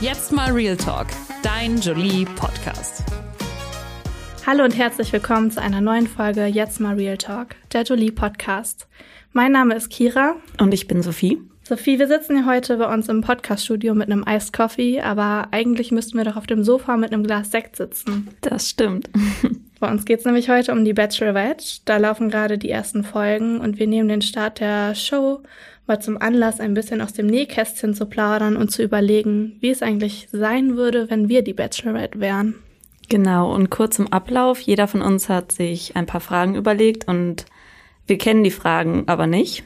Jetzt mal Real Talk, dein Jolie Podcast. Hallo und herzlich willkommen zu einer neuen Folge Jetzt mal Real Talk, der Jolie Podcast. Mein Name ist Kira. Und ich bin Sophie. Sophie, wir sitzen hier heute bei uns im Podcaststudio mit einem Iced Coffee, aber eigentlich müssten wir doch auf dem Sofa mit einem Glas Sekt sitzen. Das stimmt. Bei uns geht es nämlich heute um die Bachelorette. Da laufen gerade die ersten Folgen und wir nehmen den Start der Show mal zum Anlass, ein bisschen aus dem Nähkästchen zu plaudern und zu überlegen, wie es eigentlich sein würde, wenn wir die Bachelorette wären. Genau, und kurz im Ablauf. Jeder von uns hat sich ein paar Fragen überlegt und wir kennen die Fragen aber nicht.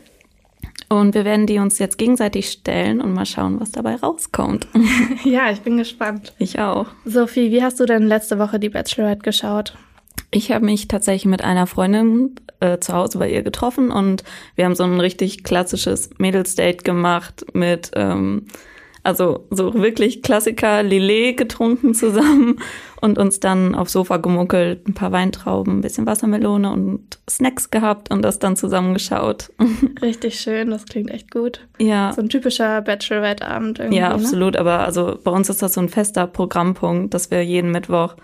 Und wir werden die uns jetzt gegenseitig stellen und mal schauen, was dabei rauskommt. ja, ich bin gespannt. Ich auch. Sophie, wie hast du denn letzte Woche die Bachelorette geschaut? Ich habe mich tatsächlich mit einer Freundin äh, zu Hause bei ihr getroffen und wir haben so ein richtig klassisches Mädelsdate gemacht mit ähm, also so wirklich Klassiker Lillet getrunken zusammen und uns dann aufs Sofa gemuckelt, ein paar Weintrauben, ein bisschen Wassermelone und Snacks gehabt und das dann zusammengeschaut. Richtig schön, das klingt echt gut. Ja. So ein typischer Bachelorette-Abend irgendwie. Ja, ne? absolut. Ne? Aber also bei uns ist das so ein fester Programmpunkt, dass wir jeden Mittwoch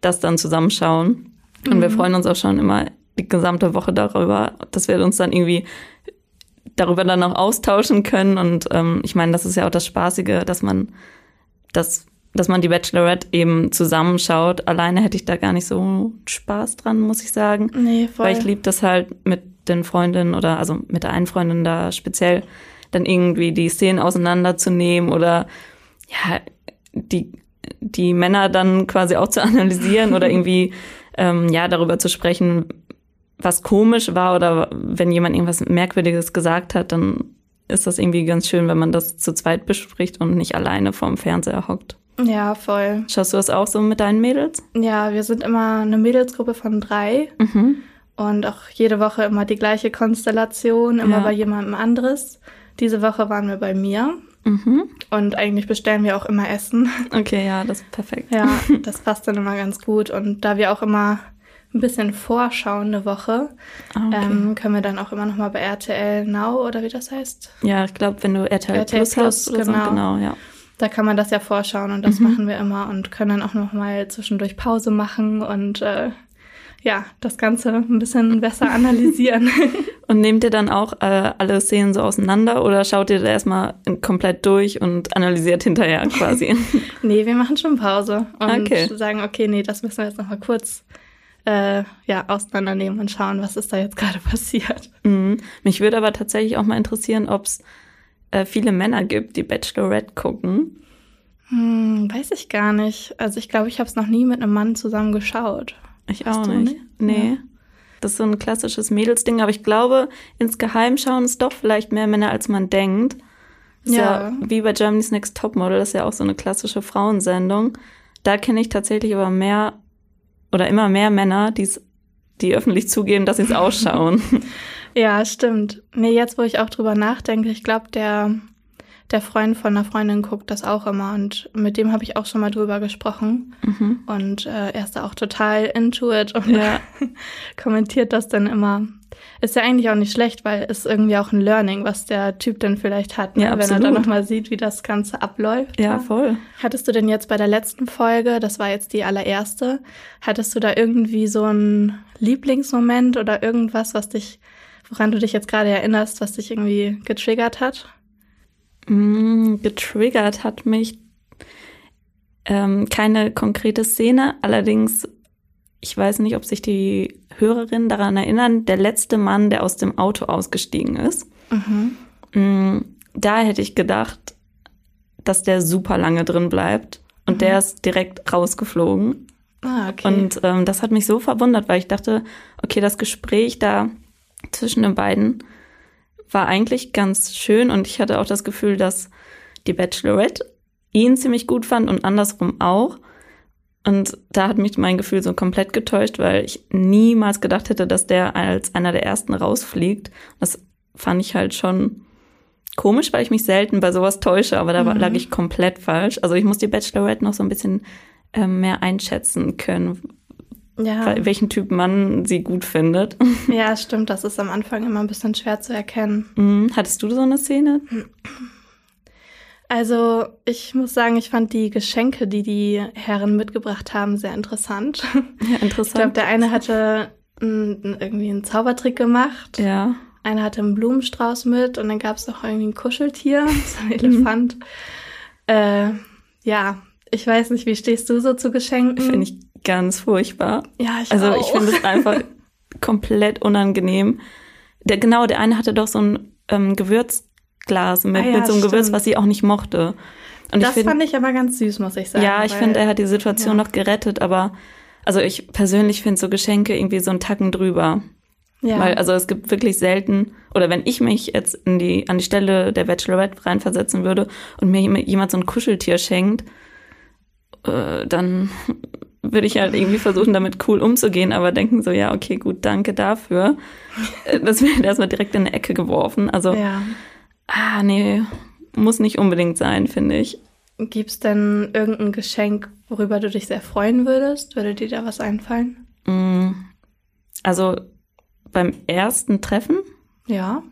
das dann zusammenschauen. Und mhm. wir freuen uns auch schon immer die gesamte Woche darüber, dass wir uns dann irgendwie darüber dann auch austauschen können. Und ähm, ich meine, das ist ja auch das Spaßige, dass man das, dass man die Bachelorette eben zusammenschaut. Alleine hätte ich da gar nicht so Spaß dran, muss ich sagen. Nee, voll. Weil ich liebe das halt mit den Freundinnen oder also mit der einen Freundin da speziell dann irgendwie die Szenen auseinanderzunehmen oder ja, die, die Männer dann quasi auch zu analysieren oder irgendwie ähm, ja darüber zu sprechen, was komisch war oder wenn jemand irgendwas Merkwürdiges gesagt hat, dann ist das irgendwie ganz schön, wenn man das zu zweit bespricht und nicht alleine vorm Fernseher hockt. Ja, voll. Schaust du das auch so mit deinen Mädels? Ja, wir sind immer eine Mädelsgruppe von drei mhm. und auch jede Woche immer die gleiche Konstellation, immer ja. bei jemandem anderes. Diese Woche waren wir bei mir. Mhm. Und eigentlich bestellen wir auch immer Essen. Okay, ja, das ist perfekt. Ja, das passt dann immer ganz gut. Und da wir auch immer ein bisschen vorschauende Woche. Ah, okay. ähm, können wir dann auch immer noch mal bei RTL Now oder wie das heißt? Ja, ich glaube, wenn du RTL, RTL Plus, Plus hast, genau. So, genau, ja. Da kann man das ja vorschauen und das mhm. machen wir immer und können dann auch noch mal zwischendurch Pause machen und äh, ja, das Ganze ein bisschen besser analysieren. und nehmt ihr dann auch äh, alle Szenen so auseinander oder schaut ihr da erstmal komplett durch und analysiert hinterher quasi? nee, wir machen schon Pause und okay. sagen, okay, nee, das müssen wir jetzt noch mal kurz äh, ja, auseinandernehmen und schauen, was ist da jetzt gerade passiert. Mhm. Mich würde aber tatsächlich auch mal interessieren, ob es äh, viele Männer gibt, die Bachelorette gucken. Hm, weiß ich gar nicht. Also ich glaube, ich habe es noch nie mit einem Mann zusammen geschaut. Ich Hast auch nicht. nicht. Nee. Ja. Das ist so ein klassisches Mädelsding, aber ich glaube, insgeheim schauen es doch vielleicht mehr Männer, als man denkt. ja. ja wie bei Germany's Next Topmodel, das ist ja auch so eine klassische Frauensendung. Da kenne ich tatsächlich aber mehr oder immer mehr Männer, die's, die öffentlich zugeben, dass sie es ausschauen. ja, stimmt. Nee, jetzt, wo ich auch drüber nachdenke, ich glaube, der, der Freund von einer Freundin guckt das auch immer und mit dem habe ich auch schon mal drüber gesprochen. Mhm. Und äh, er ist da auch total into it und ja. kommentiert das dann immer. Ist ja eigentlich auch nicht schlecht, weil es irgendwie auch ein Learning, was der Typ dann vielleicht hat, ne? ja, wenn er dann nochmal sieht, wie das Ganze abläuft. Ja, voll. Hattest du denn jetzt bei der letzten Folge, das war jetzt die allererste, hattest du da irgendwie so einen Lieblingsmoment oder irgendwas, was dich, woran du dich jetzt gerade erinnerst, was dich irgendwie getriggert hat? Mm, getriggert hat mich ähm, keine konkrete Szene, allerdings ich weiß nicht, ob sich die Hörerinnen daran erinnern, der letzte Mann, der aus dem Auto ausgestiegen ist. Mhm. Mm, da hätte ich gedacht, dass der super lange drin bleibt. Und mhm. der ist direkt rausgeflogen. Ah, okay. Und ähm, das hat mich so verwundert, weil ich dachte, okay, das Gespräch da zwischen den beiden war eigentlich ganz schön und ich hatte auch das Gefühl, dass die Bachelorette ihn ziemlich gut fand und andersrum auch. Und da hat mich mein Gefühl so komplett getäuscht, weil ich niemals gedacht hätte, dass der als einer der ersten rausfliegt. Das fand ich halt schon komisch, weil ich mich selten bei sowas täusche, aber da mhm. lag ich komplett falsch. Also ich muss die Bachelorette noch so ein bisschen äh, mehr einschätzen können, ja. welchen Typ Mann sie gut findet. Ja, stimmt. Das ist am Anfang immer ein bisschen schwer zu erkennen. Mhm. Hattest du so eine Szene? Also ich muss sagen, ich fand die Geschenke, die die Herren mitgebracht haben, sehr interessant. Ja, interessant. Ich glaube, der eine hatte irgendwie einen Zaubertrick gemacht. Ja. Einer hatte einen Blumenstrauß mit und dann gab es noch irgendwie ein Kuscheltier, so ein Elefant. Mhm. Äh, ja, ich weiß nicht, wie stehst du so zu Geschenken? Finde ich ganz furchtbar. ja, ich Also auch. ich finde es einfach komplett unangenehm. Der, genau, der eine hatte doch so ein ähm, Gewürzglas mit, Ah ja, mit so einem Gewürz, stimmt. was sie auch nicht mochte. Und das ich find, fand ich aber ganz süß, muss ich sagen. ja, ich finde, er hat die Situation ja. noch gerettet, aber also ich persönlich finde so Geschenke irgendwie so einen Tacken drüber. ja. Weil, also es gibt wirklich selten, oder wenn ich mich jetzt in die, an die Stelle der Bachelorette reinversetzen würde und mir jemand- jemand so ein Kuscheltier schenkt, äh, dann würde ich halt irgendwie versuchen, damit cool umzugehen, aber denken so, ja, okay, gut, danke dafür. Äh, Das wird erstmal direkt in eine Ecke geworfen. Also, ja. ah, nee, muss nicht unbedingt sein, finde ich. Gibt's denn irgendein Geschenk, worüber du dich sehr freuen würdest? Würde dir da was einfallen? Mm, Also, beim ersten Treffen Ja.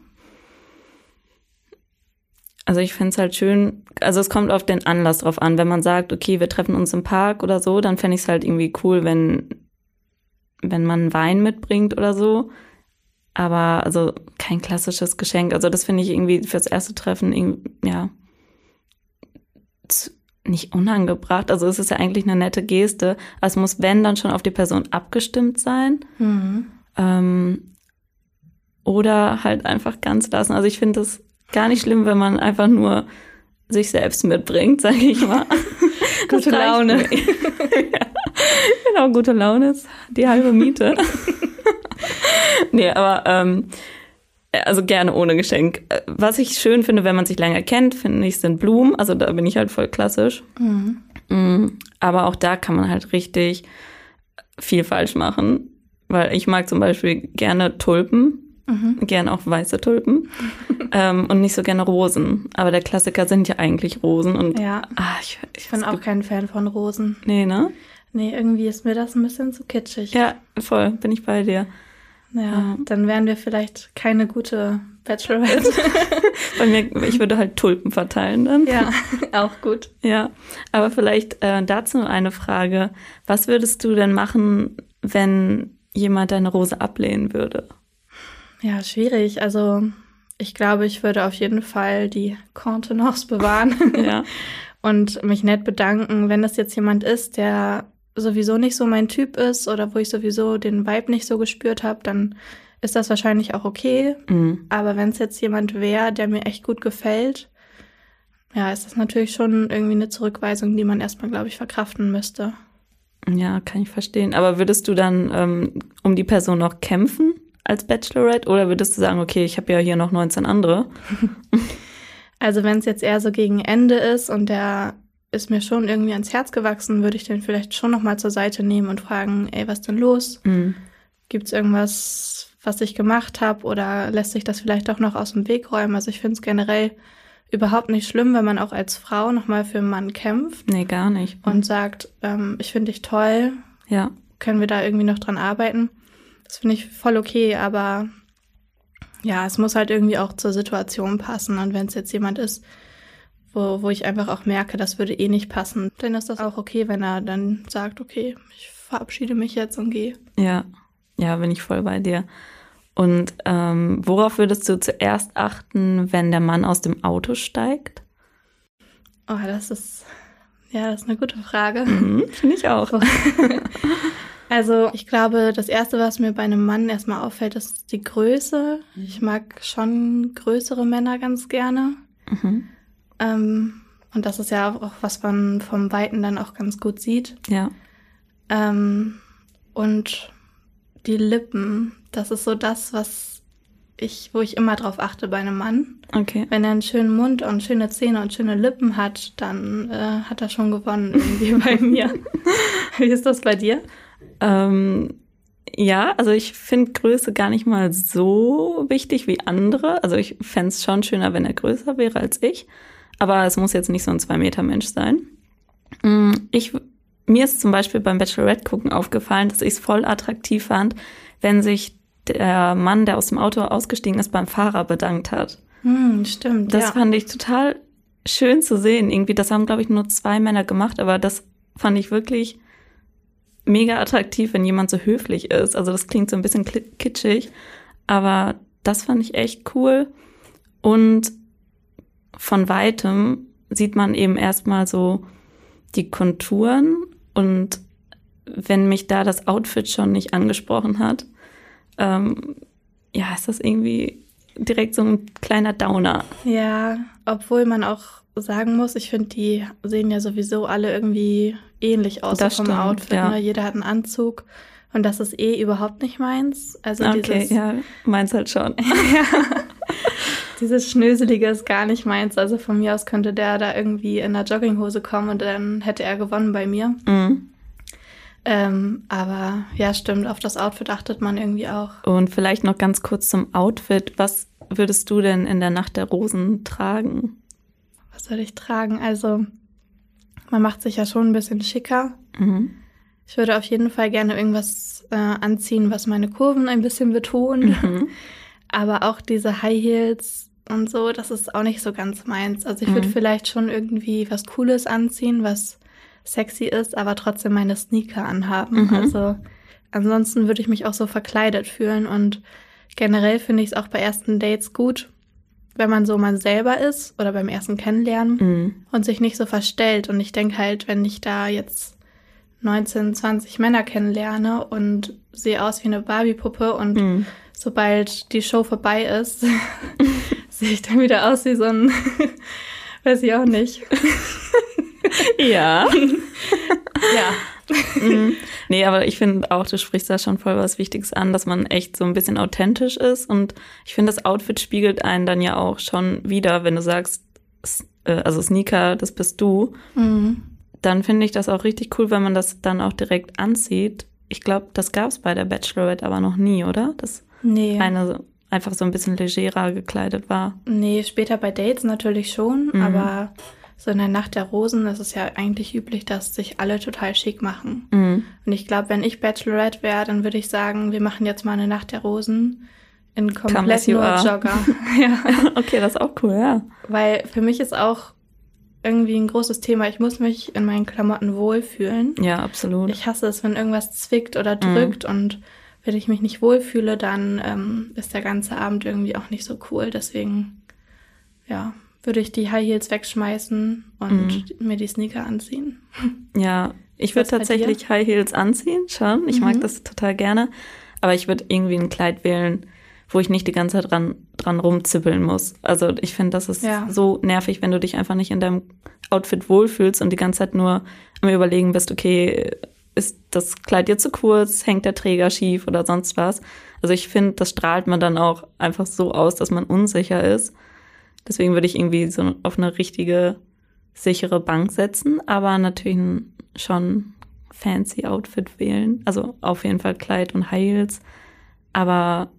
Also ich fänd's halt schön, also es kommt auf den Anlass drauf an. Wenn man sagt, okay, wir treffen uns im Park oder so, dann fände ich es halt irgendwie cool, wenn, wenn man Wein mitbringt oder so. Aber also kein klassisches Geschenk. Also das finde ich irgendwie fürs erste Treffen, irgendwie, ja, nicht unangebracht. Also es ist ja eigentlich eine nette Geste. Aber es muss, wenn, dann schon auf die Person abgestimmt sein. Mhm. Ähm, oder halt einfach ganz lassen. Also ich finde das gar nicht schlimm, wenn man einfach nur sich selbst mitbringt, sage ich mal. Gute Laune. ja. Genau, gute Laune ist die halbe Miete. nee, aber ähm, also gerne ohne Geschenk. Was ich schön finde, wenn man sich länger kennt, finde ich, sind Blumen. Also da bin ich halt voll klassisch. Mhm. Mm, Aber auch da kann man halt richtig viel falsch machen. Weil ich mag zum Beispiel gerne Tulpen, Mhm. gerne auch weiße Tulpen ähm, und nicht so gerne Rosen. Aber der Klassiker sind ja eigentlich Rosen und Ja. ah, ich, ich Ich bin auch kein Fan von Rosen. Nee, ne? Nee, irgendwie ist mir das ein bisschen zu kitschig. Ja, voll, bin ich bei dir. Ja, Ja. dann wären wir vielleicht keine gute Bachelorette. Bei mir, ich würde halt Tulpen verteilen dann. ja, auch gut. Ja, aber vielleicht äh, dazu eine Frage. Was würdest du denn machen, wenn jemand deine Rose ablehnen würde? Ja, schwierig. Also ich glaube, ich würde auf jeden Fall die Contenance bewahren Ja. und mich nett bedanken, wenn das jetzt jemand ist, der sowieso nicht so mein Typ ist oder wo ich sowieso den Vibe nicht so gespürt habe, dann ist das wahrscheinlich auch okay. Mhm. Aber wenn es jetzt jemand wäre, der mir echt gut gefällt, ja, ist das natürlich schon irgendwie eine Zurückweisung, die man erstmal, glaube ich, verkraften müsste. Ja, kann ich verstehen. Aber würdest du dann ähm, um die Person noch kämpfen als Bachelorette oder würdest du sagen, okay, ich habe ja hier noch 19 andere? Also wenn es jetzt eher so gegen Ende ist und der ist mir schon irgendwie ans Herz gewachsen, würde ich den vielleicht schon noch mal zur Seite nehmen und fragen, ey, was denn los? Mhm. Gibt's irgendwas, was ich gemacht habe oder lässt sich das vielleicht auch noch aus dem Weg räumen? Also ich finde es generell überhaupt nicht schlimm, wenn man auch als Frau noch mal für einen Mann kämpft Nee, gar nicht. und sagt, ähm, ich finde dich toll, Ja, können wir da irgendwie noch dran arbeiten? Das finde ich voll okay, aber ja, es muss halt irgendwie auch zur Situation passen. Und wenn es jetzt jemand ist, wo, wo ich einfach auch merke, das würde eh nicht passen, dann ist das auch okay, wenn er dann sagt, okay, ich verabschiede mich jetzt und gehe. ja, ja, bin ich voll bei dir. Und ähm, worauf würdest du zuerst achten, wenn der Mann aus dem Auto steigt? Oh, das ist, ja, das ist eine gute Frage. Mhm, Finde ich auch. Also ich glaube, das Erste, was mir bei einem Mann erstmal auffällt, ist die Größe. Ich mag schon größere Männer ganz gerne. Mhm. Ähm, und das ist ja auch, was man vom Weiten dann auch ganz gut sieht. Ja, Ähm, und die Lippen, das ist so das, was ich, wo ich immer drauf achte bei einem Mann. okay. Wenn er einen schönen Mund und schöne Zähne und schöne Lippen hat, dann äh, hat er schon gewonnen irgendwie bei mir. Wie ist das bei dir? Ähm, ja, also ich finde Größe gar nicht mal so wichtig wie andere. Also ich fände es schon schöner, wenn er größer wäre als ich. Aber es muss jetzt nicht so ein Zwei-Meter-Mensch sein. Mm, Ich, mir ist zum Beispiel beim Bachelorette gucken aufgefallen, dass ich es voll attraktiv fand, wenn sich der Mann, der aus dem Auto ausgestiegen ist, beim Fahrer bedankt hat. Hm, stimmt. Das ja. fand ich total schön zu sehen. Irgendwie, das haben, glaube ich, nur zwei Männer gemacht, aber das fand ich wirklich mega attraktiv, wenn jemand so höflich ist. Also das klingt so ein bisschen kitschig, aber das fand ich echt cool. Und von weitem sieht man eben erstmal so die Konturen und wenn mich da das Outfit schon nicht angesprochen hat, ähm, ja, ist das irgendwie direkt so ein kleiner Downer. Ja, obwohl man auch sagen muss, ich finde, die sehen ja sowieso alle irgendwie ähnlich aus das vom stimmt, Outfit. Ja. Ne? Jeder hat einen Anzug und das ist eh überhaupt nicht meins. Also okay, dieses, ja, meins halt schon. ja. Dieses Schnöselige ist gar nicht meins. Also von mir aus könnte der da irgendwie in einer Jogginghose kommen und dann hätte er gewonnen bei mir. Mhm. Ähm, aber ja, stimmt, auf das Outfit achtet man irgendwie auch. Und vielleicht noch ganz kurz zum Outfit. Was würdest du denn in der Nacht der Rosen tragen? Was soll ich tragen? Also, man macht sich ja schon ein bisschen schicker. Mhm. Ich würde auf jeden Fall gerne irgendwas äh, anziehen, was meine Kurven ein bisschen betont. Mhm. Aber auch diese High Heels und so, das ist auch nicht so ganz meins. Also ich würde mhm. vielleicht schon irgendwie was Cooles anziehen, was sexy ist, aber trotzdem meine Sneaker anhaben. Mhm. Also ansonsten würde ich mich auch so verkleidet fühlen und generell finde ich es auch bei ersten Dates gut, wenn man so mal selber ist oder beim ersten Kennenlernen mhm. und sich nicht so verstellt. Und ich denke halt, wenn ich da jetzt 19, 20 Männer kennenlerne und sehe aus wie eine Barbie-Puppe und mhm. sobald die Show vorbei ist, sehe ich dann wieder aus wie so ein, weiß ich auch nicht. ja. ja. mhm. Nee, aber ich finde auch, du sprichst da schon voll was Wichtiges an, dass man echt so ein bisschen authentisch ist. Und ich finde, das Outfit spiegelt einen dann ja auch schon wieder, wenn du sagst, äh, also Sneaker, das bist du. Mhm. Dann finde ich das auch richtig cool, wenn man das dann auch direkt anzieht. Ich glaube, das gab es bei der Bachelorette aber noch nie, oder? Dass nee. eine einfach so ein bisschen legerer gekleidet war. Nee, später bei Dates natürlich schon, mhm. aber so in der Nacht der Rosen ist es ja eigentlich üblich, dass sich alle total schick machen. Mhm. Und ich glaube, wenn ich Bachelorette wäre, dann würde ich sagen, wir machen jetzt mal eine Nacht der Rosen in komplett nur Jogger. ja. Okay, das ist auch cool, ja. Weil für mich ist auch irgendwie ein großes Thema. Ich muss mich in meinen Klamotten wohlfühlen. Ja, absolut. Ich hasse es, wenn irgendwas zwickt oder drückt mhm. und wenn ich mich nicht wohlfühle, dann ähm, ist der ganze Abend irgendwie auch nicht so cool. Deswegen, ja, würde ich die High Heels wegschmeißen und mhm. mir die Sneaker anziehen. Ja, ich würde tatsächlich High Heels anziehen, schon. Ich mhm. mag das total gerne. Aber ich würde irgendwie ein Kleid wählen, wo ich nicht die ganze Zeit dran, dran rumzippeln muss. Also ich finde, das ist ja. so nervig, wenn du dich einfach nicht in deinem Outfit wohlfühlst und die ganze Zeit nur am Überlegen bist, okay, ist das Kleid jetzt zu kurz, hängt der Träger schief oder sonst was. Also ich finde, das strahlt man dann auch einfach so aus, dass man unsicher ist. Deswegen würde ich irgendwie so auf eine richtige, sichere Bank setzen, aber natürlich schon fancy Outfit wählen. Also auf jeden Fall Kleid und Heils. Aber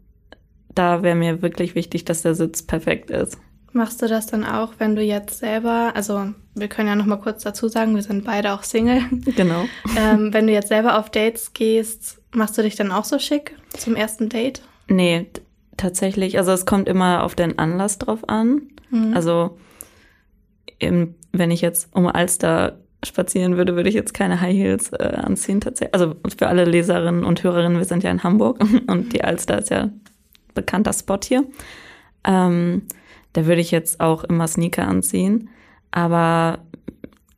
da wäre mir wirklich wichtig, dass der Sitz perfekt ist. Machst du das dann auch, wenn du jetzt selber, also wir können ja noch mal kurz dazu sagen, wir sind beide auch Single. Genau. ähm, wenn du jetzt selber auf Dates gehst, machst du dich dann auch so schick zum ersten Date? Nee, tatsächlich. Also es kommt immer auf den Anlass drauf an. Mhm. Also im, wenn ich jetzt um Alster spazieren würde, würde ich jetzt keine High Heels äh, anziehen tatsächlich. Also für alle Leserinnen und Hörerinnen, wir sind ja in Hamburg und die Alster ist ja bekannter Spot hier. Ähm, da würde ich jetzt auch immer Sneaker anziehen. Aber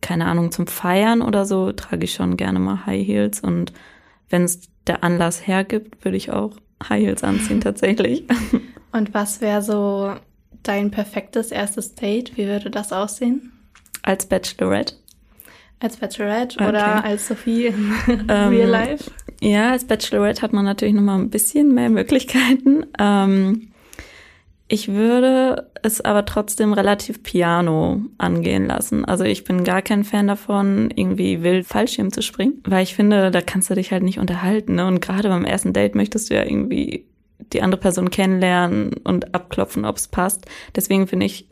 keine Ahnung, zum Feiern oder so trage ich schon gerne mal High Heels. Und wenn es der Anlass hergibt, würde ich auch High Heels anziehen tatsächlich. Und was wäre so dein perfektes erstes Date? Wie würde das aussehen? Als Bachelorette. Als Bachelorette okay. oder als Sophie in ähm, Real Life? Ja, als Bachelorette hat man natürlich noch mal ein bisschen mehr Möglichkeiten. Ähm, ich würde es aber trotzdem relativ piano angehen lassen. Also ich bin gar kein Fan davon, irgendwie wild Fallschirm zu springen, weil ich finde, da kannst du dich halt nicht unterhalten. Ne? Und gerade beim ersten Date möchtest du ja irgendwie die andere Person kennenlernen und abklopfen, ob es passt. Deswegen finde ich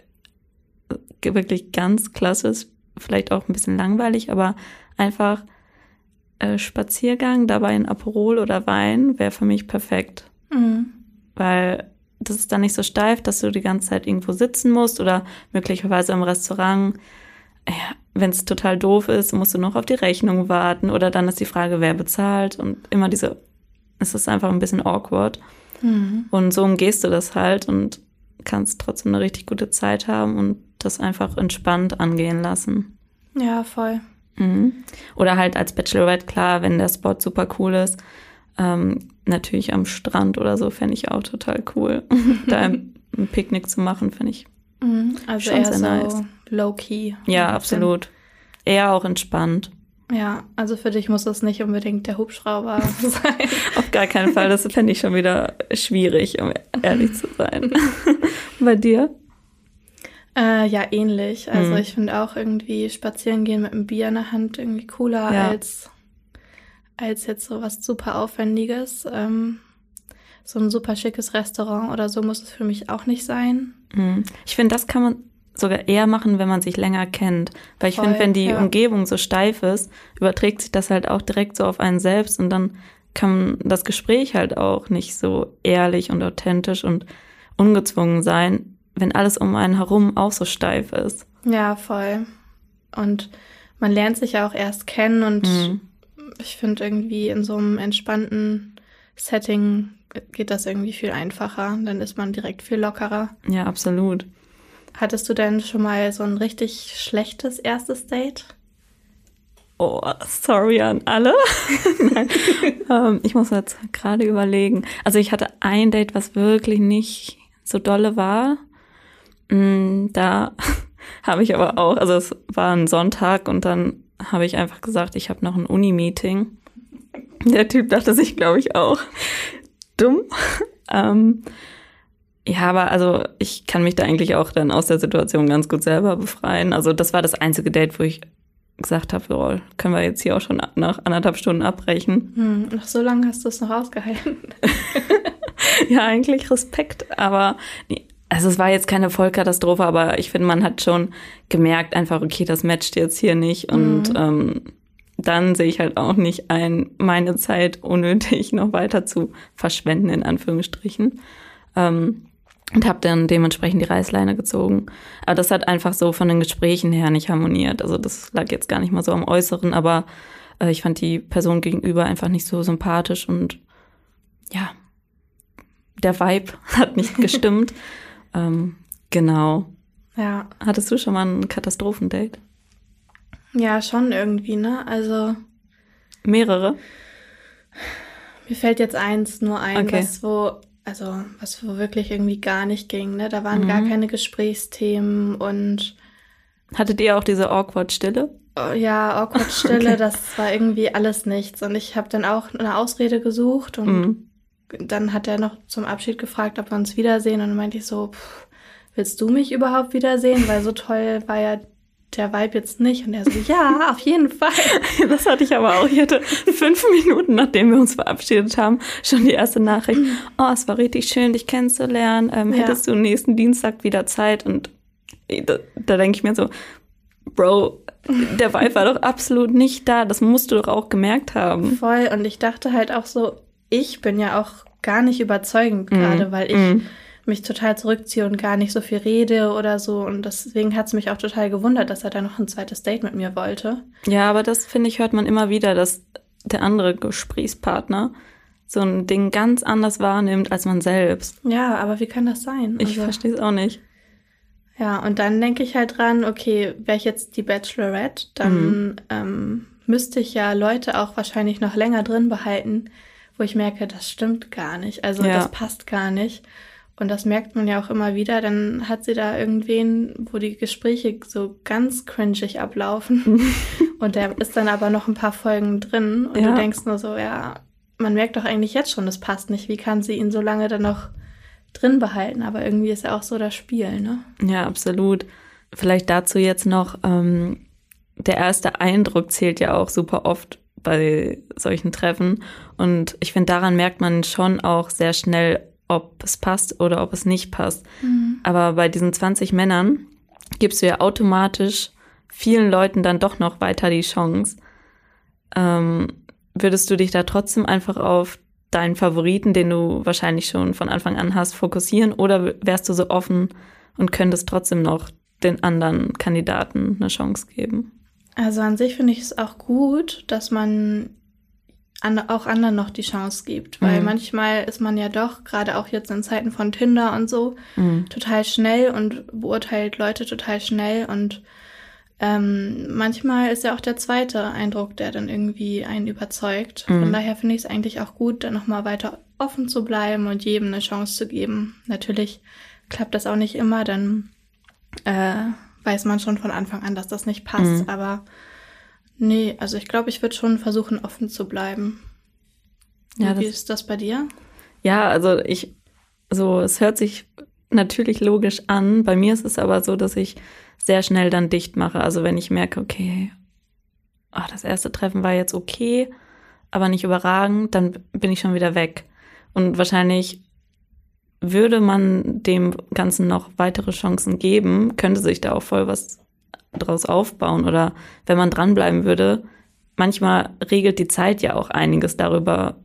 wirklich ganz klassisch, vielleicht auch ein bisschen langweilig, aber einfach äh, Spaziergang, dabei ein Aperol oder Wein wäre für mich perfekt. Mhm. Weil das ist dann nicht so steif, dass du die ganze Zeit irgendwo sitzen musst oder möglicherweise im Restaurant. Ja, wenn es total doof ist, musst du noch auf die Rechnung warten oder dann ist die Frage, wer bezahlt und immer diese, es ist einfach ein bisschen awkward. Mhm. Und so umgehst du das halt und kannst trotzdem eine richtig gute Zeit haben und das einfach entspannt angehen lassen. Ja, voll. Mhm. Oder halt als Bachelorette, klar, wenn der Spot super cool ist. Ähm, natürlich am Strand oder so fände ich auch total cool. da ein, Picknick zu machen, finde ich. Mhm. Also eher so nice. low-key. Ja, absolut. Eher auch entspannt. Ja, also für dich muss das nicht unbedingt der Hubschrauber sein. Auf gar keinen Fall. Das fände ich schon wieder schwierig, um ehrlich zu sein. Bei dir? Äh, ja, ähnlich. Also mhm. ich finde auch irgendwie spazieren gehen mit einem Bier in der Hand irgendwie cooler ja. als, als jetzt so was super Aufwendiges. Ähm, so ein super schickes Restaurant oder so muss es für mich auch nicht sein. Mhm. Ich finde, das kann man sogar eher machen, wenn man sich länger kennt. Weil ich finde, wenn die ja. Umgebung so steif ist, überträgt sich das halt auch direkt so auf einen selbst und dann kann das Gespräch halt auch nicht so ehrlich und authentisch und ungezwungen sein, wenn alles um einen herum auch so steif ist. Ja, voll. Und man lernt sich ja auch erst kennen und mhm. Ich finde irgendwie in so einem entspannten Setting geht das irgendwie viel einfacher. Dann ist man direkt viel lockerer. Ja, absolut. Hattest du denn schon mal so ein richtig schlechtes erstes Date? Oh, sorry an alle. ähm, ich muss jetzt gerade überlegen. Also ich hatte ein Date, was wirklich nicht so dolle war. Mm, da habe ich aber auch, also es war ein Sonntag und dann habe ich einfach gesagt, ich habe noch ein Uni-Meeting. Der Typ dachte sich, glaube ich, auch dumm. ähm, ja, aber also ich kann mich da eigentlich auch dann aus der Situation ganz gut selber befreien. Also das war das einzige Date, wo ich gesagt habe, oh, können wir jetzt hier auch schon nach anderthalb Stunden abbrechen. Hm, nach so lange hast du es noch ausgehalten. ja, eigentlich Respekt, aber nee, also es war jetzt keine Vollkatastrophe, aber ich finde, man hat schon gemerkt, einfach, okay, das matcht jetzt hier nicht. Und mhm. ähm, dann sehe ich halt auch nicht ein, meine Zeit unnötig noch weiter zu verschwenden, in Anführungsstrichen. Ähm, und habe dann dementsprechend die Reißleine gezogen. Aber das hat einfach so von den Gesprächen her nicht harmoniert. Also das lag jetzt gar nicht mal so am Äußeren, aber äh, ich fand die Person gegenüber einfach nicht so sympathisch und ja, der Vibe hat nicht gestimmt. Ähm, genau. Ja. Hattest du schon mal ein Katastrophendate? Ja, schon irgendwie, ne? Also. Mehrere? Mir fällt jetzt eins nur ein, okay. was wo, also was wo wirklich irgendwie gar nicht ging, ne? Da waren mhm. gar keine Gesprächsthemen und. Hattet ihr auch diese awkward Stille? Oh, ja, awkward Stille, okay. das war irgendwie alles nichts. Und ich habe dann auch eine Ausrede gesucht und mhm dann hat er noch zum Abschied gefragt, ob wir uns wiedersehen. Und dann meinte ich so, pff, willst du mich überhaupt wiedersehen? Weil so toll war ja der Vibe jetzt nicht. Und er so, ja, auf jeden Fall. Das hatte ich aber auch. Ich hatte fünf Minuten, nachdem wir uns verabschiedet haben, schon die erste Nachricht. Oh, es war richtig schön, dich kennenzulernen. Ähm, ja. Hättest du nächsten Dienstag wieder Zeit? Und da, da denke ich mir so, Bro, der Vibe war doch absolut nicht da. Das musst du doch auch gemerkt haben. Voll. Und ich dachte halt auch so, ich bin ja auch gar nicht überzeugend mhm. gerade, weil ich mm. mich total zurückziehe und gar nicht so viel rede oder so. Und deswegen hat es mich auch total gewundert, dass er da noch ein zweites Date mit mir wollte. Ja, aber das finde ich, hört man immer wieder, dass der andere Gesprächspartner so ein Ding ganz anders wahrnimmt als man selbst. Ja, aber wie kann das sein? Ich also, verstehe es auch nicht. Ja, und dann denke ich halt dran, okay, wäre ich jetzt die Bachelorette, dann mhm. ähm, müsste ich ja Leute auch wahrscheinlich noch länger drin behalten, wo ich merke, das stimmt gar nicht. Also ja. das passt gar nicht. Und das merkt man ja auch immer wieder. Dann hat sie da irgendwen, wo die Gespräche so ganz cringig ablaufen. und der ist dann aber noch ein paar Folgen drin. Und ja. du denkst nur so, ja, man merkt doch eigentlich jetzt schon, das passt nicht. Wie kann sie ihn so lange dann noch drin behalten? Aber irgendwie ist ja auch so das Spiel, ne? Ja, absolut. Vielleicht dazu jetzt noch, ähm, der erste Eindruck zählt ja auch super oft bei solchen Treffen. Und ich finde, daran merkt man schon auch sehr schnell, ob es passt oder ob es nicht passt. Mhm. Aber bei diesen 20 Männern gibst du ja automatisch vielen Leuten dann doch noch weiter die Chance. Ähm, würdest du dich da trotzdem einfach auf deinen Favoriten, den du wahrscheinlich schon von Anfang an hast, fokussieren oder wärst du so offen und könntest trotzdem noch den anderen Kandidaten eine Chance geben? Also an sich finde ich es auch gut, dass man an, auch anderen noch die Chance gibt, weil mhm. manchmal ist man ja doch, gerade auch jetzt in Zeiten von Tinder und so, mhm. total schnell und beurteilt Leute total schnell und ähm, manchmal ist ja auch der zweite Eindruck, der dann irgendwie einen überzeugt. Mhm. Von daher finde ich es eigentlich auch gut, dann nochmal weiter offen zu bleiben und jedem eine Chance zu geben. Natürlich klappt das auch nicht immer, dann äh, weiß man schon von Anfang an, dass das nicht passt. Mhm. Aber nee, also ich glaube, ich würde schon versuchen, offen zu bleiben. Ja, wie ist das bei dir? Ja, also ich, so, es hört sich natürlich logisch an. Bei mir ist es aber so, dass ich sehr schnell dann dicht mache. Also wenn ich merke, okay, ach, das erste Treffen war jetzt okay, aber nicht überragend, dann bin ich schon wieder weg. Und wahrscheinlich würde man dem Ganzen noch weitere Chancen geben, könnte sich da auch voll was draus aufbauen. Oder wenn man dranbleiben würde, manchmal regelt die Zeit ja auch einiges darüber,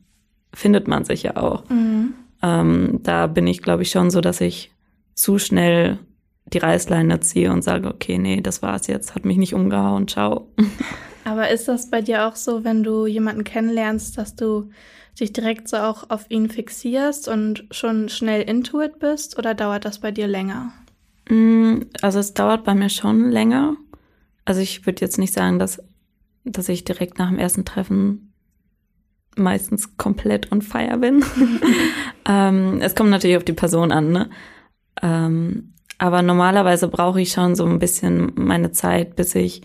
findet man sich ja auch. Mhm. Ähm, da bin ich, glaube ich, schon so, dass ich zu schnell die Reißleine ziehe und sage, okay, nee, das war's jetzt, hat mich nicht umgehauen, ciao. Aber ist das bei dir auch so, wenn du jemanden kennenlernst, dass du dich direkt so auch auf ihn fixierst und schon schnell intuit bist oder dauert das bei dir länger? Mm, also es dauert bei mir schon länger. Also ich würde jetzt nicht sagen, dass, dass ich direkt nach dem ersten Treffen meistens komplett on fire bin. ähm, es kommt natürlich auf die Person an, ne? Ähm, aber normalerweise brauche ich schon so ein bisschen meine Zeit, bis ich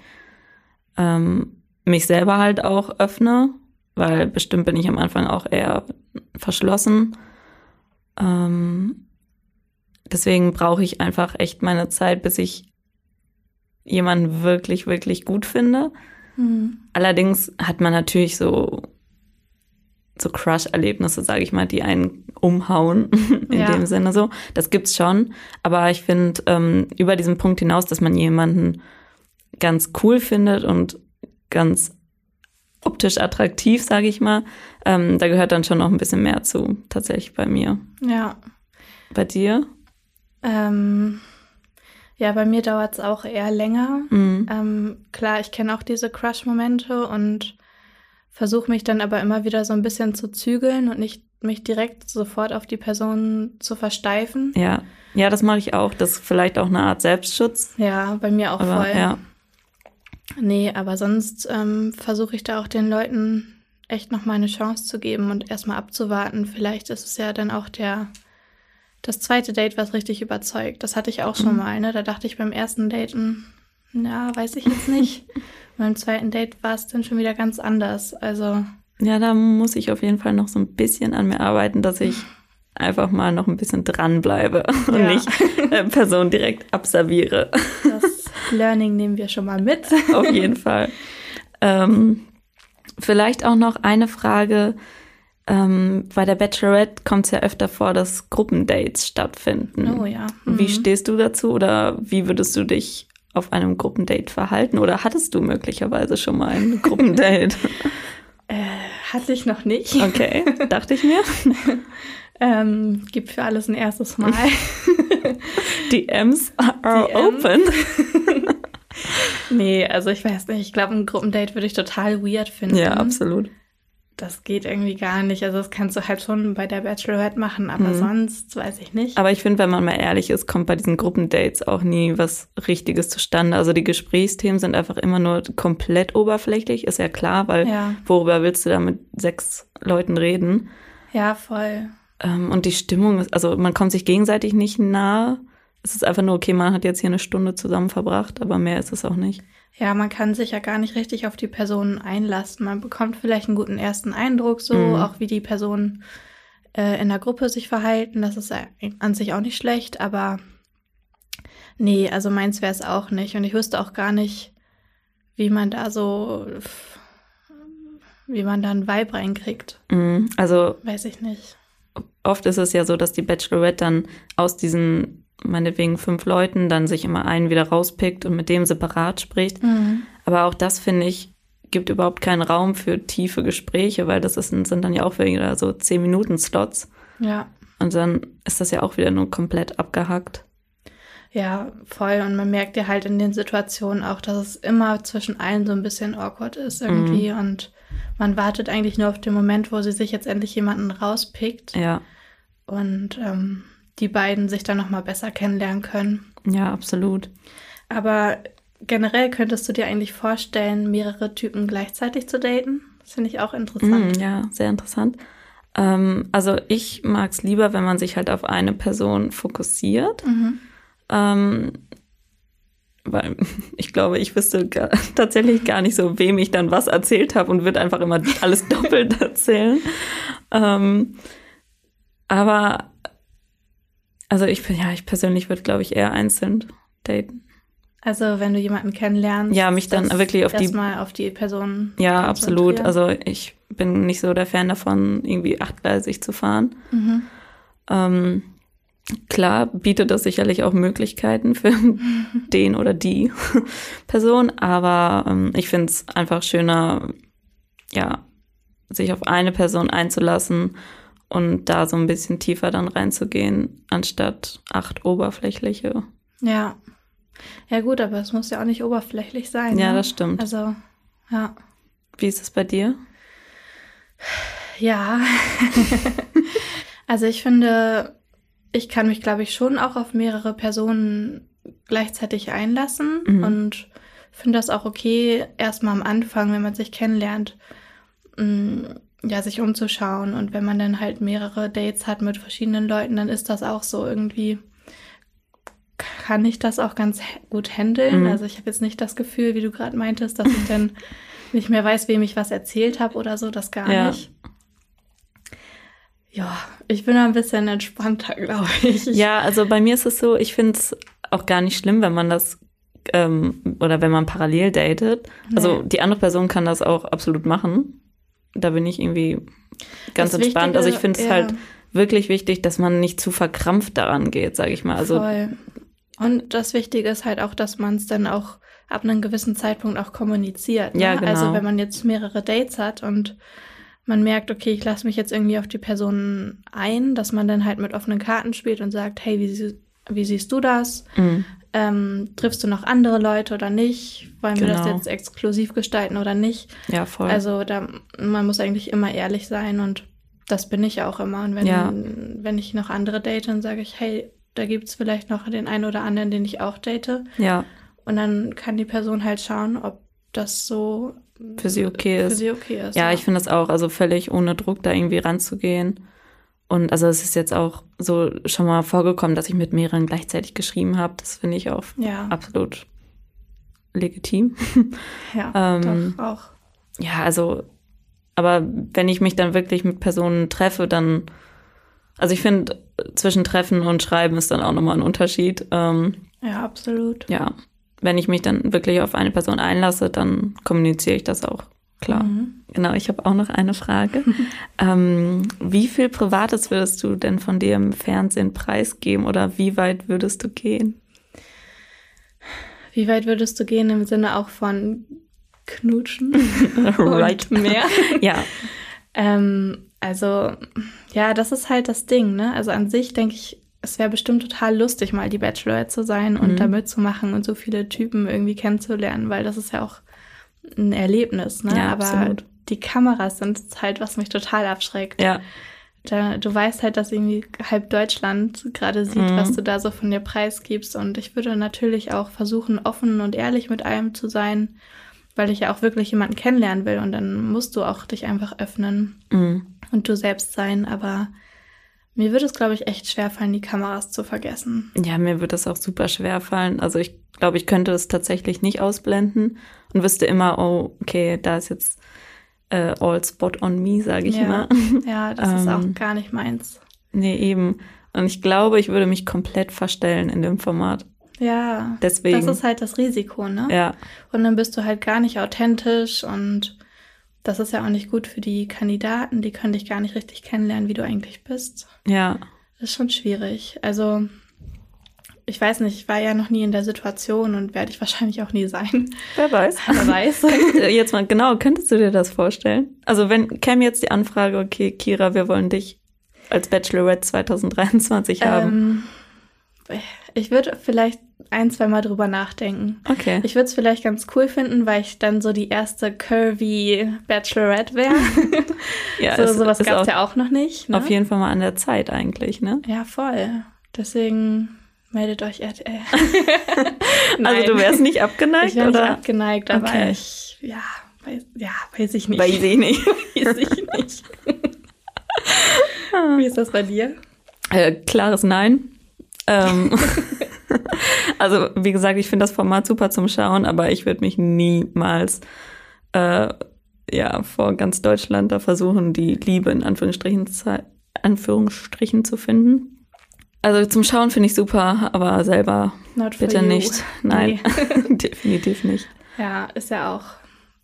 ähm, mich selber halt auch öffne, weil bestimmt bin ich am Anfang auch eher verschlossen. Ähm, deswegen brauche ich einfach echt meine Zeit, bis ich jemanden wirklich, wirklich gut finde. Mhm. Allerdings hat man natürlich so so Crush-Erlebnisse, sage ich mal, die einen umhauen in ja. dem Sinne so. Das gibt's schon, aber ich finde ähm, über diesen Punkt hinaus, dass man jemanden ganz cool findet und ganz optisch attraktiv, sage ich mal, ähm, da gehört dann schon noch ein bisschen mehr zu, tatsächlich bei mir. Ja. Bei dir? Ähm, ja, bei mir dauert es auch eher länger. Mhm. Ähm, klar, ich kenne auch diese Crush-Momente und versuche mich dann aber immer wieder so ein bisschen zu zügeln und nicht mich direkt sofort auf die Person zu versteifen. Ja, ja, das mache ich auch. Das ist vielleicht auch eine Art Selbstschutz. Ja, bei mir auch aber, voll. Ja. Nee, aber sonst ähm, versuche ich da auch den Leuten echt noch mal eine Chance zu geben und erstmal abzuwarten. Vielleicht ist es ja dann auch der das zweite Date, was richtig überzeugt. Das hatte ich auch schon mhm. mal, ne? Da dachte ich beim ersten Daten, ja, weiß ich jetzt nicht. Beim zweiten Date war es dann schon wieder ganz anders. Also. Ja, da muss ich auf jeden Fall noch so ein bisschen an mir arbeiten, dass ich einfach mal noch ein bisschen dranbleibe und ja. nicht äh, Person direkt abserviere. Das Learning nehmen wir schon mal mit. auf jeden Fall. Ähm, vielleicht auch noch eine Frage. Ähm, bei der Bachelorette kommt es ja öfter vor, dass Gruppendates stattfinden. Oh ja. Mhm. Wie stehst du dazu oder wie würdest du dich auf einem Gruppendate verhalten oder hattest du möglicherweise schon mal ein Gruppendate? äh, hatte ich noch nicht. Okay, dachte ich mir. ähm, gibt für alles ein erstes Mal. Die M's are Die open. nee, also ich weiß nicht. Ich glaube, ein Gruppendate würde ich total weird finden. Ja, absolut das geht irgendwie gar nicht. Also das kannst du halt schon bei der Bachelorette machen, aber mhm. sonst weiß ich nicht. Aber ich finde, wenn man mal ehrlich ist, kommt bei diesen Gruppendates auch nie was Richtiges zustande. Also die Gesprächsthemen sind einfach immer nur komplett oberflächlich, ist ja klar, weil ja. worüber willst du da mit sechs Leuten reden? Ja, voll. Ähm, und die Stimmung ist, also man kommt sich gegenseitig nicht nahe. Es ist einfach nur, okay, man hat jetzt hier eine Stunde zusammen verbracht, aber mehr ist es auch nicht. Ja, man kann sich ja gar nicht richtig auf die Personen einlassen. Man bekommt vielleicht einen guten ersten Eindruck, so mhm. auch wie die Personen äh, in der Gruppe sich verhalten. Das ist an sich auch nicht schlecht, aber nee, also meins wäre es auch nicht. Und ich wüsste auch gar nicht, wie man da so, wie man da einen Vibe reinkriegt. Mhm. Also weiß ich nicht. Oft ist es ja so, dass die Bachelorette dann aus diesen meinetwegen fünf Leuten dann sich immer einen wieder rauspickt und mit dem separat spricht. Mhm. Aber auch das finde ich, gibt überhaupt keinen Raum für tiefe Gespräche, weil das ist, sind dann ja auch wieder so 10 Minuten Slots. Ja. Und dann ist das ja auch wieder nur komplett abgehackt. Ja, voll. Und man merkt ja halt in den Situationen auch, dass es immer zwischen allen so ein bisschen awkward ist irgendwie. Mhm. Und man wartet eigentlich nur auf den Moment, wo sie sich jetzt endlich jemanden rauspickt. Ja. Und ähm, die beiden sich dann nochmal besser kennenlernen können. Ja, absolut. Aber generell könntest du dir eigentlich vorstellen, mehrere Typen gleichzeitig zu daten? Das finde ich auch interessant. Mm, ja, sehr interessant. Ähm, also ich mag es lieber, wenn man sich halt auf eine Person fokussiert. Mhm. Ähm, weil ich glaube, ich wüsste gar, tatsächlich gar nicht so, wem ich dann was erzählt habe und würde einfach immer alles doppelt erzählen. Ähm, aber also ich ja, ich persönlich würde, glaube ich, eher einzeln daten. Also wenn du jemanden kennenlernst, ja, mich dann wirklich auf die mal auf die Person. Ja, absolut. Also ich bin nicht so der Fan davon, irgendwie achtgleisig zu fahren. Mhm. Ähm, klar bietet das sicherlich auch Möglichkeiten für den oder die Person, aber ähm, ich finde es einfach schöner, ja, sich auf eine Person einzulassen und da so ein bisschen tiefer dann reinzugehen, anstatt acht oberflächliche. Ja. Ja, gut, aber es muss ja auch nicht oberflächlich sein. Ja, ne? das stimmt. Also, ja. Wie ist es bei dir? Ja. also, ich finde, ich kann mich, glaube ich, schon auch auf mehrere Personen gleichzeitig einlassen mhm. und finde das auch okay, erstmal am Anfang, wenn man sich kennenlernt, mm, ja, sich umzuschauen. Und wenn man dann halt mehrere Dates hat mit verschiedenen Leuten, dann ist das auch so irgendwie kann ich das auch ganz gut handeln. Mhm. Also ich habe jetzt nicht das Gefühl, wie du gerade meintest, dass ich dann nicht mehr weiß, wem ich was erzählt habe oder so, das gar ja. nicht. Ja, ich bin ein bisschen entspannter, glaube ich. Ja, also bei mir ist es so, ich finde es auch gar nicht schlimm, wenn man das ähm, oder wenn man parallel datet. Also die andere Person kann das auch absolut machen. Da bin ich irgendwie ganz das entspannt. Wichtige, also ich finde es ja. halt wirklich wichtig, dass man nicht zu verkrampft daran geht, sage ich mal. Also Voll. Und das Wichtige ist halt auch, dass man es dann auch ab einem gewissen Zeitpunkt auch kommuniziert. Ne? Ja, genau. Also wenn man jetzt mehrere Dates hat und man merkt, okay, ich lasse mich jetzt irgendwie auf die Person ein, dass man dann halt mit offenen Karten spielt und sagt, hey, wie, wie siehst du das? Mhm. Ähm, triffst du noch andere Leute oder nicht? Wollen genau. wir das genau. jetzt exklusiv gestalten oder nicht? Ja, voll. Also da, man muss eigentlich immer ehrlich sein und das bin ich auch immer. Und wenn, ja. wenn ich noch andere date, dann sage ich, hey, da gibt es vielleicht noch den einen oder anderen, den ich auch date. Ja. Und dann kann die Person halt schauen, ob das so für sie okay ist. Für sie okay ist. Ja, ja. ich finde das auch, also völlig ohne Druck da irgendwie ranzugehen. Und also es ist jetzt auch so schon mal vorgekommen, dass ich mit mehreren gleichzeitig geschrieben habe. Das finde ich auch ja. absolut legitim. Ja, ähm, doch auch. Ja, also, aber wenn ich mich dann wirklich mit Personen treffe, dann also ich finde, zwischen Treffen und Schreiben ist dann auch nochmal ein Unterschied. Ähm, ja, absolut. Ja. Wenn ich mich dann wirklich auf eine Person einlasse, dann kommuniziere ich das auch. Klar. Mhm. Genau, ich habe auch noch eine Frage. ähm, wie viel Privates würdest du denn von dir im Fernsehen preisgeben oder wie weit würdest du gehen? Wie weit würdest du gehen im Sinne auch von Knutschen right. und mehr? ja. Ähm, also, ja, das ist halt das Ding, ne? Also an sich denke ich, es wäre bestimmt total lustig, mal die Bachelorette zu sein und mhm. da mitzumachen und so viele Typen irgendwie kennenzulernen, weil das ist ja auch ein Erlebnis, ne? Ja, Aber absolut. die Kameras sind halt, was mich total abschreckt. Ja. Da, du weißt halt, dass irgendwie halb Deutschland gerade sieht, mhm. was du da so von dir preisgibst. Und ich würde natürlich auch versuchen, offen und ehrlich mit allem zu sein weil ich ja auch wirklich jemanden kennenlernen will und dann musst du auch dich einfach öffnen mhm. und du selbst sein. Aber mir würde es, glaube ich, echt schwer fallen, die Kameras zu vergessen. Ja, mir würde es auch super schwer fallen. Also ich glaube, ich könnte es tatsächlich nicht ausblenden und wüsste immer, oh, okay, da ist jetzt äh, all spot on me, sage ich ja. immer. Ja, das ist auch ähm, gar nicht meins. Nee, eben. Und ich glaube, ich würde mich komplett verstellen in dem Format. Ja, deswegen. Das ist halt das Risiko, ne? Ja. Und dann bist du halt gar nicht authentisch und das ist ja auch nicht gut für die Kandidaten. Die können dich gar nicht richtig kennenlernen, wie du eigentlich bist. Ja. Das ist schon schwierig. Also ich weiß nicht, ich war ja noch nie in der Situation und werde ich wahrscheinlich auch nie sein. Wer weiß. Wer weiß. jetzt mal genau, könntest du dir das vorstellen? Also wenn käme jetzt die Anfrage, okay, Kira, wir wollen dich als Bachelorette 2023 haben. Ähm, ich würde vielleicht ein, zwei Mal drüber nachdenken. Okay. Ich würde es vielleicht ganz cool finden, weil ich dann so die erste curvy Bachelorette wäre. ja, so, es sowas gab es ja auch noch nicht. Ne? Auf jeden Fall mal an der Zeit eigentlich, ne? Ja, voll. Deswegen meldet euch RTL. also du wärst nicht abgeneigt, ich wär oder? nicht abgeneigt, aber Okay. ich, ja, weiß, ja, weiß ich nicht. Weiß ich nicht. weiß ich nicht. Wie ist das bei dir? Äh, klares Nein. Ähm, also, wie gesagt, ich finde das Format super zum Schauen, aber ich würde mich niemals äh, ja, vor ganz Deutschland da versuchen, die Liebe in Anführungsstrichen, zu- Anführungsstrichen zu finden. Also zum Schauen finde ich super, aber selber bitte you. nicht. Nein, Nee. definitiv nicht. Ja, ist ja auch,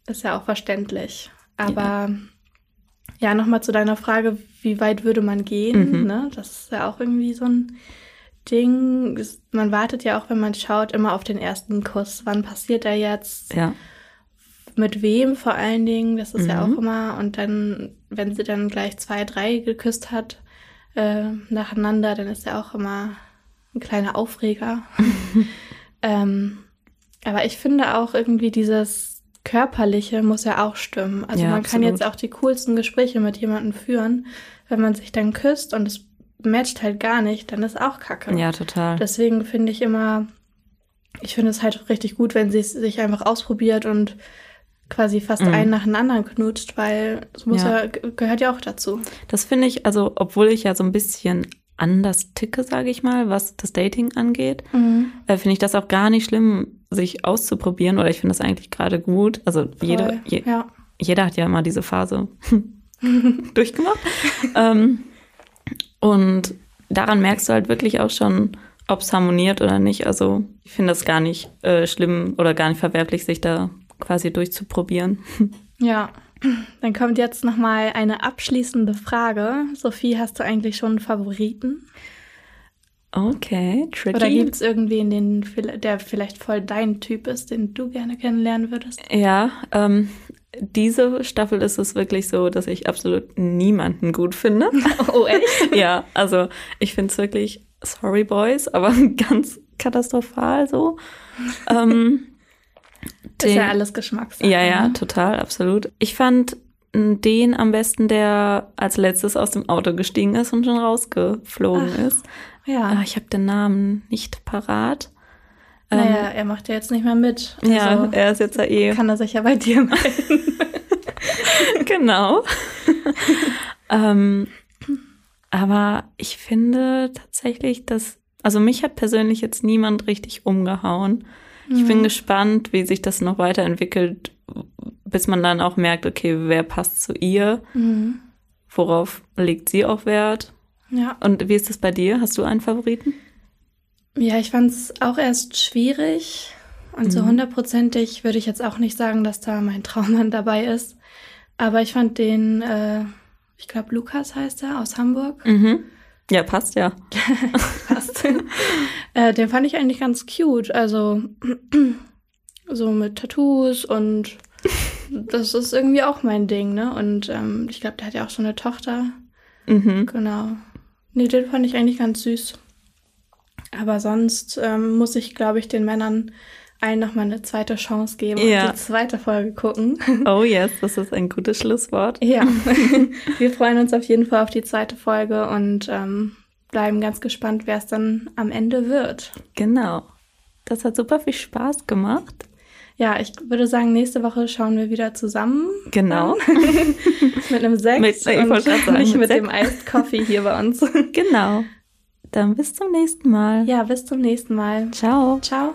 ist ja auch verständlich. Aber ja, nochmal zu deiner Frage, wie weit würde man gehen? Mhm. Ne? Das ist ja auch irgendwie so ein Ding. Man wartet ja auch, wenn man schaut, immer auf den ersten Kuss. Wann passiert er jetzt? Ja, Mit wem vor allen Dingen? Das ist ja Mhm. auch immer. Und dann, wenn sie dann gleich zwei, drei geküsst hat äh, nacheinander, dann ist ja auch immer ein kleiner Aufreger. ähm, aber ich finde auch irgendwie dieses Körperliche muss ja auch stimmen. Also Ja, man kann absolut. jetzt auch die coolsten Gespräche mit jemandem führen. Wenn man sich dann küsst und es matcht halt gar nicht, dann ist auch kacke. ja, total. Deswegen finde ich immer, ich finde es halt richtig gut, wenn sie es sich einfach ausprobiert und quasi fast Mhm. einen nach dem anderen knutscht, weil es muss Ja. ja. ge- gehört ja auch dazu. Das finde ich, also obwohl ich ja so ein bisschen anders ticke, sage ich mal, was das Dating angeht, äh, finde ich das auch gar nicht schlimm, sich auszuprobieren. Oder ich finde das eigentlich gerade gut. Also jeder, je, ja. jeder hat ja mal diese Phase durchgemacht. ähm, und daran merkst du halt wirklich auch schon, ob es harmoniert oder nicht. Also ich finde das gar nicht äh, schlimm oder gar nicht verwerflich, sich da quasi durchzuprobieren. Ja. Dann kommt jetzt noch mal eine abschließende Frage. Sophie, hast du eigentlich schon einen Favoriten? Okay, tricky. Oder gibt es irgendwen, den, der vielleicht voll dein Typ ist, den du gerne kennenlernen würdest? Ja, ähm, diese Staffel ist es wirklich so, dass ich absolut niemanden gut finde. Oh, echt? ja, also ich finde es wirklich, sorry Boys, aber ganz katastrophal so. ähm, ist ja den- alles Geschmackssache. ja, ja, ne? total, absolut. Ich fand den am besten, der als letztes aus dem Auto gestiegen ist und schon rausgeflogen Ach, ist. Ah, Ja. ich habe den Namen nicht parat. Ähm, naja, er macht ja jetzt nicht mehr mit. ja, Also er ist jetzt ja eh kann er sich ja bei dir melden. genau. ähm, aber ich finde tatsächlich, dass, also mich hat persönlich jetzt niemand richtig umgehauen. Ich bin Mhm. gespannt, wie sich das noch weiterentwickelt, bis man dann auch merkt, okay, wer passt zu ihr, Mhm. worauf legt sie auch Wert. Ja. Und wie ist das bei dir? Hast du einen Favoriten? Ja, ich fand es auch erst schwierig. Und so Mhm. hundertprozentig würde ich jetzt auch nicht sagen, dass da mein Traummann dabei ist. Aber ich fand den, äh, ich glaube, Lukas heißt er, aus Hamburg. Mhm. Ja, passt ja. Passt. äh, den fand ich eigentlich ganz cute. Also so mit Tattoos und das ist irgendwie auch mein Ding, ne? Und ähm, ich glaube, der hat ja auch schon eine Tochter. Mhm. Genau. Nee, den fand ich eigentlich ganz süß. Aber sonst ähm, muss ich, glaube ich, den Männern allen nochmal eine zweite Chance geben Ja. und die zweite Folge gucken. Oh yes, das ist ein gutes Schlusswort. ja, wir freuen uns auf jeden Fall auf die zweite Folge und ähm, bleiben ganz gespannt, wer es dann am Ende wird. Genau. Das hat super viel Spaß gemacht. Ja, ich würde sagen, nächste Woche schauen wir wieder zusammen. Genau. Mit einem Sekt Mit- und nicht mit dem Iced Coffee hier bei uns. Genau. Dann bis zum nächsten Mal. ja, bis zum nächsten Mal. Ciao. Ciao.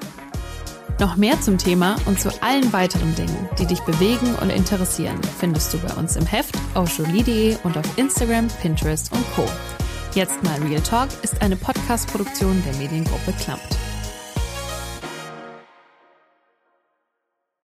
Noch mehr zum Thema und zu allen weiteren Dingen, die dich bewegen und interessieren, findest du bei uns im Heft auf jolie.de und auf Instagram, Pinterest und Co. Jetzt mal Real Talk ist eine Podcast-Produktion der Mediengruppe Klammt.